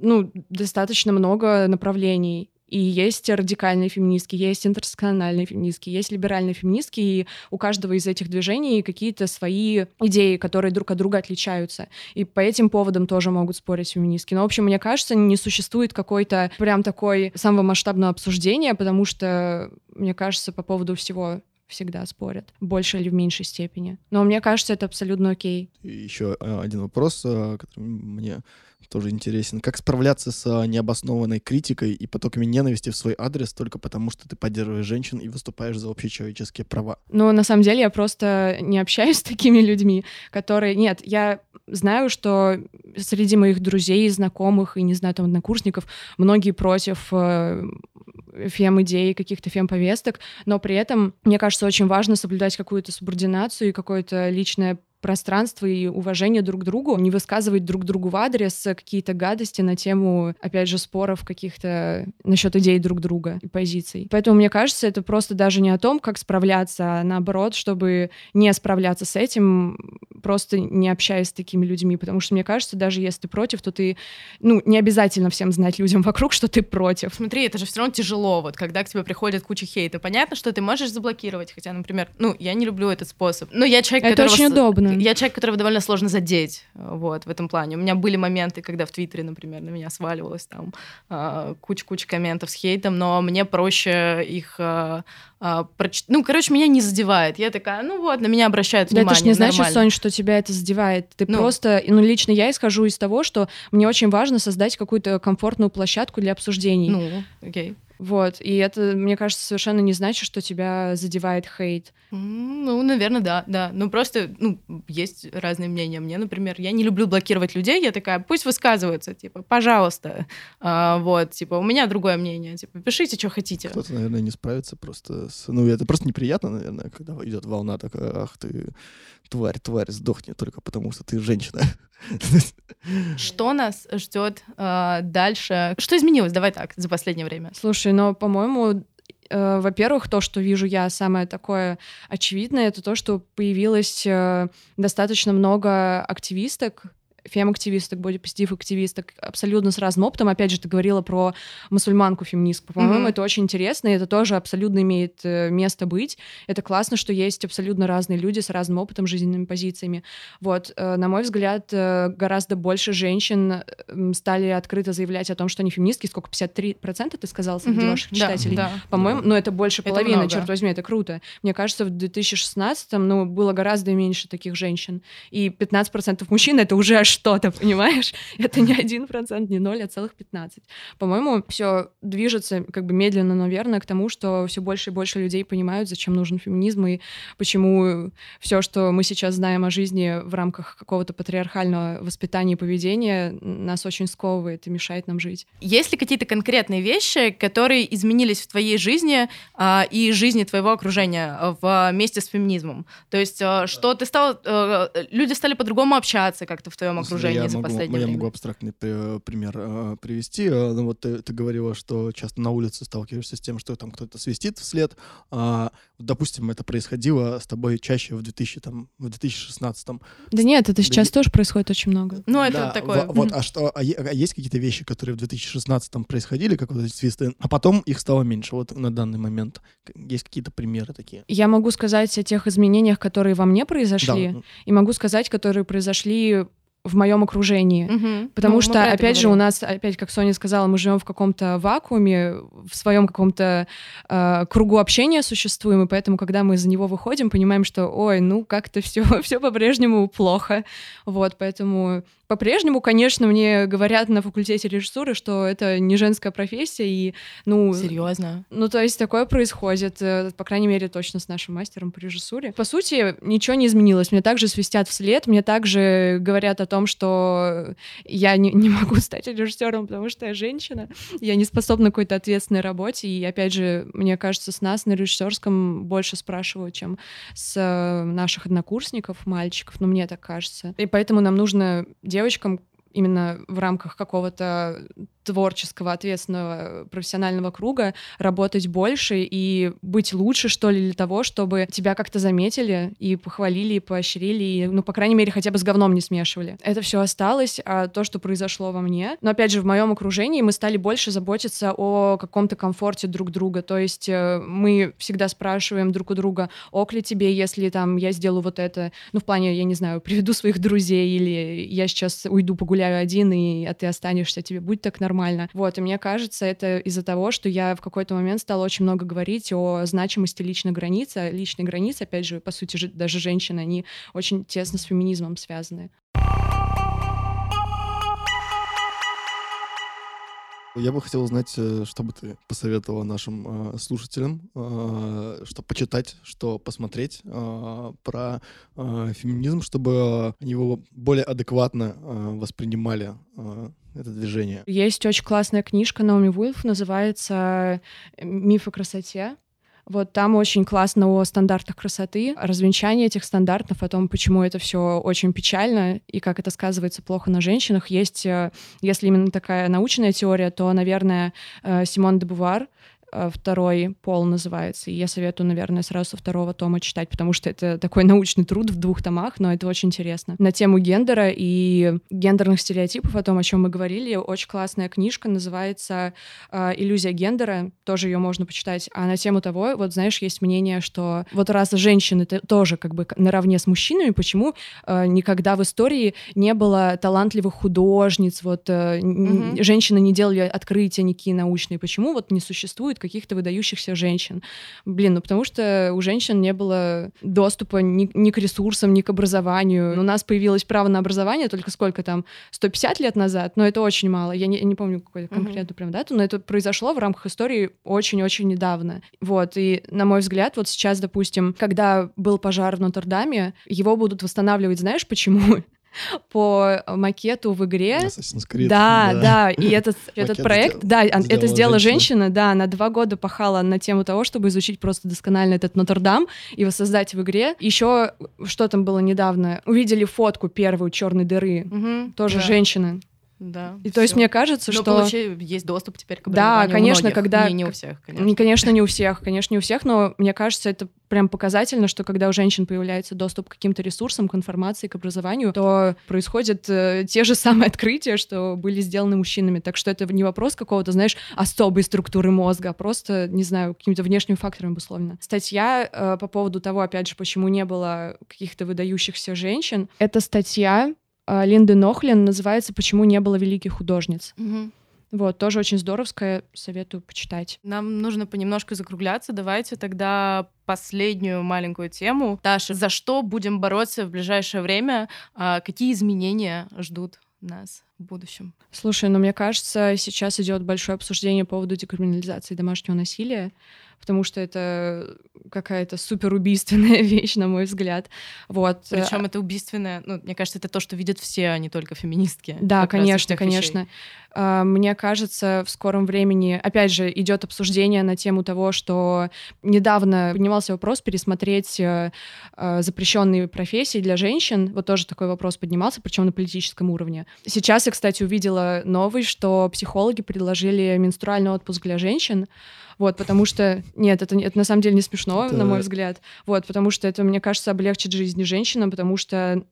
[SPEAKER 3] ну, достаточно много направлений. И есть радикальные феминистки, есть интерсекциональные феминистки, есть либеральные феминистки, и у каждого из этих движений какие-то свои идеи, которые друг от друга отличаются. И по этим поводам тоже могут спорить феминистки. Но, в общем, мне кажется, не существует какой-то прям такой самого масштабного обсуждения, потому что, мне кажется, по поводу всего всегда спорят, в большей или в меньшей степени. Но мне кажется, это абсолютно окей.
[SPEAKER 2] Еще э, один вопрос, э, который мне тоже интересен. Как справляться с а, необоснованной критикой и потоками ненависти в свой адрес только потому, что ты поддерживаешь женщин и выступаешь за общечеловеческие права?
[SPEAKER 3] Ну, на самом деле, я просто не общаюсь с такими людьми, которые... Нет, я знаю, что среди моих друзей, знакомых и, не знаю, там, однокурсников многие против э, фем-идей, каких-то фем-повесток, но при этом, мне кажется, очень важно соблюдать какую-то субординацию и какое-то личное пространство и уважение друг к другу, не высказывать друг другу в адрес какие-то гадости на тему, опять же, споров каких-то насчет идей друг друга и позиций. Поэтому, мне кажется, это просто даже не о том, как справляться, а наоборот, чтобы не справляться с этим, просто не общаясь с такими людьми, потому что, мне кажется, даже если ты против, то ты, ну, не обязательно всем знать людям вокруг, что ты против.
[SPEAKER 1] Смотри, это же все равно тяжело, вот, когда к тебе приходит куча хейта. Понятно, что ты можешь заблокировать, хотя, например, ну, я не люблю этот способ. Но я человек,
[SPEAKER 3] это очень удобно
[SPEAKER 1] я человек, которого довольно сложно задеть, вот, в этом плане. У меня были моменты, когда в Твиттере, например, на меня сваливалось там а, куча-куча комментов с хейтом, но мне проще их а, а, проч... ну, короче, меня не задевает. Я такая, ну вот, на меня обращают внимание.
[SPEAKER 3] Да это ж не
[SPEAKER 1] значит,
[SPEAKER 3] нормально. Сонь, что тебя это задевает. Ты ну, просто, ну, лично я исхожу из того, что мне очень важно создать какую-то комфортную площадку для обсуждений.
[SPEAKER 1] Ну, окей.
[SPEAKER 3] Вот, и это, мне кажется, совершенно не значит, что тебя задевает хейт.
[SPEAKER 1] Ну, наверное, да, да. Ну, просто, ну, есть разные мнения. Мне, например, я не люблю блокировать людей, я такая, пусть высказываются, типа, пожалуйста. А, вот, типа, у меня другое мнение, типа, пишите, что хотите.
[SPEAKER 2] Кто-то, наверное, не справится просто с... Ну, это просто неприятно, наверное, когда идет волна такая, ах ты, тварь, тварь, сдохни только потому, что ты женщина.
[SPEAKER 1] Что нас ждет э, дальше? Что изменилось? Давай так, за последнее время.
[SPEAKER 3] Слушай, но, по-моему, э, во-первых, то, что вижу я самое такое очевидное, это то, что появилось э, достаточно много активисток, фем-активисток, бодипозитив-активисток абсолютно с разным опытом. Опять же, ты говорила про мусульманку-феминистку. По-моему, mm-hmm. это очень интересно, и это тоже абсолютно имеет э, место быть. Это классно, что есть абсолютно разные люди с разным опытом, жизненными позициями. Вот, э, на мой взгляд, э, гораздо больше женщин стали открыто заявлять о том, что они феминистки. Сколько, 53% ты сказала среди mm-hmm. ваших читателей? Да, да. По-моему, ну это больше это половины, много. черт возьми, это круто. Мне кажется, в 2016-м ну, было гораздо меньше таких женщин. И 15% мужчин — это уже аж что-то, понимаешь? Это не один процент, не ноль, а целых 15. По-моему, все движется как бы медленно, но верно к тому, что все больше и больше людей понимают, зачем нужен феминизм и почему все, что мы сейчас знаем о жизни в рамках какого-то патриархального воспитания и поведения, нас очень сковывает и мешает нам жить.
[SPEAKER 1] Есть ли какие-то конкретные вещи, которые изменились в твоей жизни а, и жизни твоего окружения вместе с феминизмом? То есть, а, что ты стал, а, люди стали по-другому общаться как-то в твоем окружении?
[SPEAKER 2] я
[SPEAKER 1] за
[SPEAKER 2] могу,
[SPEAKER 1] последнее
[SPEAKER 2] Я
[SPEAKER 1] время?
[SPEAKER 2] могу абстрактный при- пример э, привести. Э, Ну вот ты, ты говорила, что часто на улице сталкиваешься с тем, что там кто-то свистит вслед. А, допустим, это происходило с тобой чаще в 2000, там, в 2016
[SPEAKER 3] Да нет, это сейчас
[SPEAKER 2] не-
[SPEAKER 3] тоже происходит очень много.
[SPEAKER 1] Ну, это
[SPEAKER 2] Да,
[SPEAKER 1] такое...
[SPEAKER 2] во- вот, а что, а, а есть какие-то вещи, которые в 2016 происходили, как вот эти свисты, а потом их стало меньше, вот на данный момент? Есть какие-то примеры такие?
[SPEAKER 3] Я могу сказать о тех изменениях, которые во мне произошли,
[SPEAKER 2] Да,
[SPEAKER 3] и могу сказать, которые произошли в моем окружении.
[SPEAKER 1] Мгм.
[SPEAKER 3] Потому
[SPEAKER 1] Ну,
[SPEAKER 3] что, опять же, у нас, опять, как Соня сказала, мы живем в каком-то вакууме, в своем каком-то э, кругу общения существуем, и поэтому, когда мы из него выходим, понимаем, что, ой, ну как-то все, все по-прежнему плохо. Вот, поэтому по-прежнему, конечно, мне говорят на факультете режиссуры, что это не женская профессия, и, ну,
[SPEAKER 1] Серьезно?
[SPEAKER 3] ну, то есть такое происходит, э, по крайней мере, точно с нашим мастером по режиссуре. По сути, ничего не изменилось. Мне также свистят вслед, мне также говорят о том, что я не, не могу стать режиссером, потому что я женщина, я не способна к какой-то ответственной работе. И опять же, мне кажется, с нас на режиссерском больше спрашивают, чем с э, наших однокурсников, мальчиков, ну, мне так кажется. И поэтому нам нужно девочкам именно в рамках какого-то творческого, ответственного, профессионального круга работать больше и быть лучше, что ли, для того, чтобы тебя как-то заметили и похвалили, и поощрили, и, ну, по крайней мере, хотя бы с говном не смешивали. Это все осталось, а то, что произошло во мне. Но, опять же, в моем окружении мы стали больше заботиться о каком-то комфорте друг друга. То есть э, мы всегда спрашиваем друг у друга, ок ли тебе, если там я сделаю вот это, ну, в плане, я не знаю, приведу своих друзей, или я сейчас уйду погуляю один, и, а ты останешься, тебе будет так нормально. Вот, и мне кажется, это из-за того, что я в какой-то момент стала очень много говорить о значимости личной границы. А личные границы, опять же, по сути, же- даже женщины, они очень тесно с феминизмом связаны.
[SPEAKER 2] Я бы хотел узнать, э, что бы ты посоветовала нашим э, слушателям, э, что почитать, что посмотреть э, про э, феминизм, чтобы его более адекватно э, воспринимали, э, это движение.
[SPEAKER 3] Есть очень классная книжка Наоми Вульф, называется «Миф о красоте». Вот там очень классно о стандартах красоты, о развенчании этих стандартов, о том, почему это все очень печально и как это сказывается плохо на женщинах. Есть, э, если именно такая научная теория, то, наверное, э, Симон де Бувар второй пол называется. И я советую, наверное, сразу со второго тома читать, потому что это такой научный труд в двух томах, но это очень интересно. На тему гендера и гендерных стереотипов, о том, о чем мы говорили, очень классная книжка, называется э, «Иллюзия гендера», тоже ее можно почитать. А на тему того, вот знаешь, есть мнение, что вот раз женщины тоже как бы наравне с мужчинами, почему э, никогда в истории не было талантливых художниц, вот э,
[SPEAKER 1] Мгм.
[SPEAKER 3] женщины не делали открытия никакие научные, почему вот не существует каких-то выдающихся женщин? Блин, ну потому что у женщин не было доступа ни, ни к ресурсам, ни к образованию. У нас появилось право на образование только сколько там, 150 лет назад, но это очень мало. Я не, не помню какую конкретную прям дату, но это произошло в рамках истории очень-очень недавно. Вот, и на мой взгляд, вот сейчас, допустим, когда был пожар в Нотр-Даме, его будут восстанавливать, знаешь почему? По макету в игре,
[SPEAKER 2] Assassin's Creed.
[SPEAKER 3] да, да, и этот, этот проект,
[SPEAKER 2] сделала-
[SPEAKER 3] да, это
[SPEAKER 2] сделала женщина.
[SPEAKER 3] женщина, да, она два года пахала на тему того, чтобы изучить просто досконально этот Нотр-Дам и воссоздать в игре. Еще, что там было недавно, увидели фотку первую черной дыры,
[SPEAKER 1] Мгм.
[SPEAKER 3] тоже
[SPEAKER 1] Да.
[SPEAKER 3] женщина.
[SPEAKER 1] Да.
[SPEAKER 3] И то есть мне кажется,
[SPEAKER 1] Но
[SPEAKER 3] что...
[SPEAKER 1] получи- есть доступ теперь к
[SPEAKER 3] Да,
[SPEAKER 1] образованию у
[SPEAKER 3] конечно,
[SPEAKER 1] многих.
[SPEAKER 3] когда-
[SPEAKER 1] Не, не у всех, конечно.
[SPEAKER 3] Не, конечно, не у всех, конечно, не у всех, но мне кажется, это прям показательно, что когда у женщин появляется доступ к каким-то ресурсам, к информации, к образованию, то происходят э, те же самые открытия, что были сделаны мужчинами. Так что это не вопрос какого-то, знаешь, особой структуры мозга, а просто, не знаю, какими-то внешними факторами обусловлено. Статья э, по поводу того, опять же, почему не было каких-то выдающихся женщин. Это статья Линды Нохлин, называется «Почему не было великих художниц».
[SPEAKER 1] Мгм.
[SPEAKER 3] Вот, тоже очень здоровская, советую почитать.
[SPEAKER 1] Нам нужно понемножку закругляться. Давайте тогда последнюю маленькую тему. Таша, за что будем бороться в ближайшее время? А какие изменения ждут нас в будущем?
[SPEAKER 3] Слушай, ну мне кажется, сейчас идет большое обсуждение по поводу декриминализации домашнего насилия, потому что это какая-то супер убийственная вещь, на мой взгляд. Вот.
[SPEAKER 1] Причем это убийственное, ну, мне кажется, это то, что видят все, а не только феминистки.
[SPEAKER 3] Да, конечно, конечно. Вещей. А, мне кажется, в скором времени, опять же, идет обсуждение на тему того, что недавно поднимался вопрос пересмотреть э, э, запрещенные профессии для женщин. Вот тоже такой вопрос поднимался, причем на политическом уровне. Сейчас я, кстати, увидела новость, что психологи предложили менструальный отпуск для женщин. Вот, потому что... Нет, это, это на самом деле не смешно, это... на мой взгляд. Вот, потому что это, мне кажется, облегчит жизнь женщинам, потому что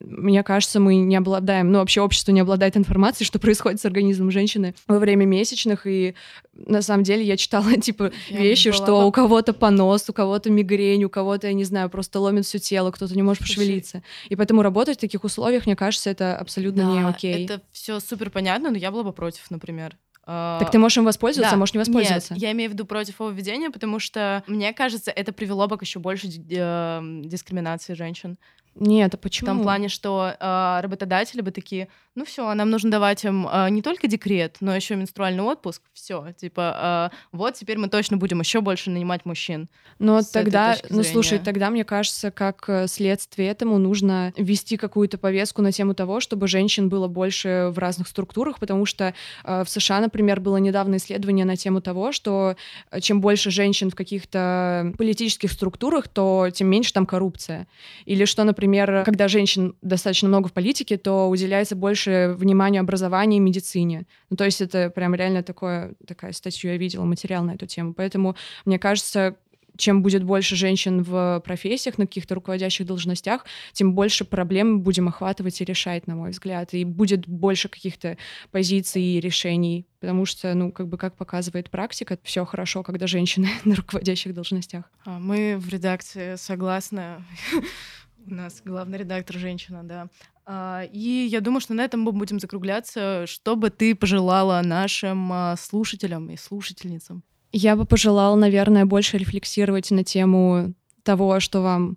[SPEAKER 3] мне кажется, мы не обладаем, ну, вообще общество не обладает информацией, что происходит с организмом женщины во время месячных, и на самом деле я читала, типа, я вещи, что у кого-то понос, у кого-то мигрень, у кого-то, я не знаю, просто ломит все тело, кто-то не может пошевелиться. И поэтому работать в таких условиях, мне кажется, это абсолютно да, не окей.
[SPEAKER 1] это все супер понятно, но я была бы против, например.
[SPEAKER 3] А, так ты можешь им воспользоваться, да. а можешь не воспользоваться.
[SPEAKER 1] Нет, я имею в виду против его введения, потому что, мне кажется, это привело бы к еще больше э, дискриминации женщин.
[SPEAKER 3] Нет, а почему?
[SPEAKER 1] В том плане, что э, работодатели бы такие, ну все, нам нужно давать им э, не только декрет, но еще менструальный отпуск. Все, типа, э, вот теперь мы точно будем еще больше нанимать мужчин.
[SPEAKER 3] Но тогда, ну слушай, тогда мне кажется, как э, следствие этому нужно ввести какую-то повестку на тему того, чтобы женщин было больше в разных структурах, потому что э, в США, например, было недавно исследование на тему того, что э, чем больше женщин в каких-то политических структурах, то тем меньше там коррупция. Или что, например, например, когда женщин достаточно много в политике, то уделяется больше внимания образованию и медицине. Ну, то есть это прям реально такое, такая статью я видела, материал на эту тему. Поэтому, мне кажется, чем будет больше женщин в профессиях, на каких-то руководящих должностях, тем больше проблем будем охватывать и решать, на мой взгляд. И будет больше каких-то позиций и решений. Потому что, ну, как бы, как показывает практика, все хорошо, когда женщины на руководящих должностях.
[SPEAKER 1] А, мы в редакции согласны у нас главный редактор женщина, да. А, и я думаю, что на этом мы будем закругляться. Что бы ты пожелала нашим а, слушателям и слушательницам?
[SPEAKER 3] Я бы пожелала, наверное, больше рефлексировать на тему того, что вам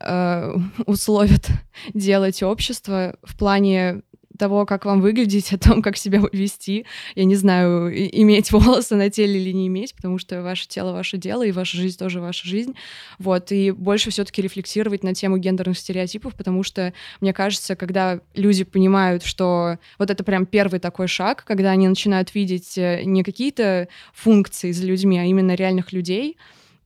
[SPEAKER 3] э, условит делать общество в плане того, как вам выглядеть, о том, как себя вести. Я не знаю, иметь волосы на теле или не иметь, потому что ваше тело — ваше дело, и ваша жизнь тоже ваша жизнь. Вот, и больше все таки рефлексировать на тему гендерных стереотипов, потому что, мне кажется, когда люди понимают, что вот это прям первый такой шаг, когда они начинают видеть э, не какие-то функции за людьми, а именно реальных людей,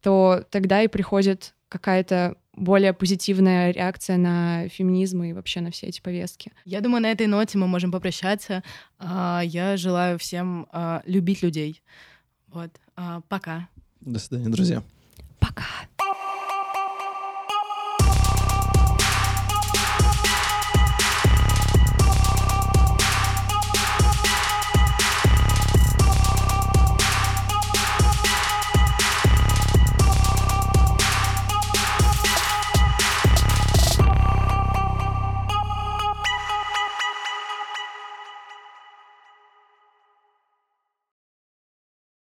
[SPEAKER 3] то тогда и приходит какая-то более позитивная реакция на феминизм и вообще на все эти повестки.
[SPEAKER 1] Я думаю, на этой ноте мы можем попрощаться. А, я желаю всем а, любить людей. Вот. А, пока.
[SPEAKER 2] До свидания, друзья.
[SPEAKER 3] Пока.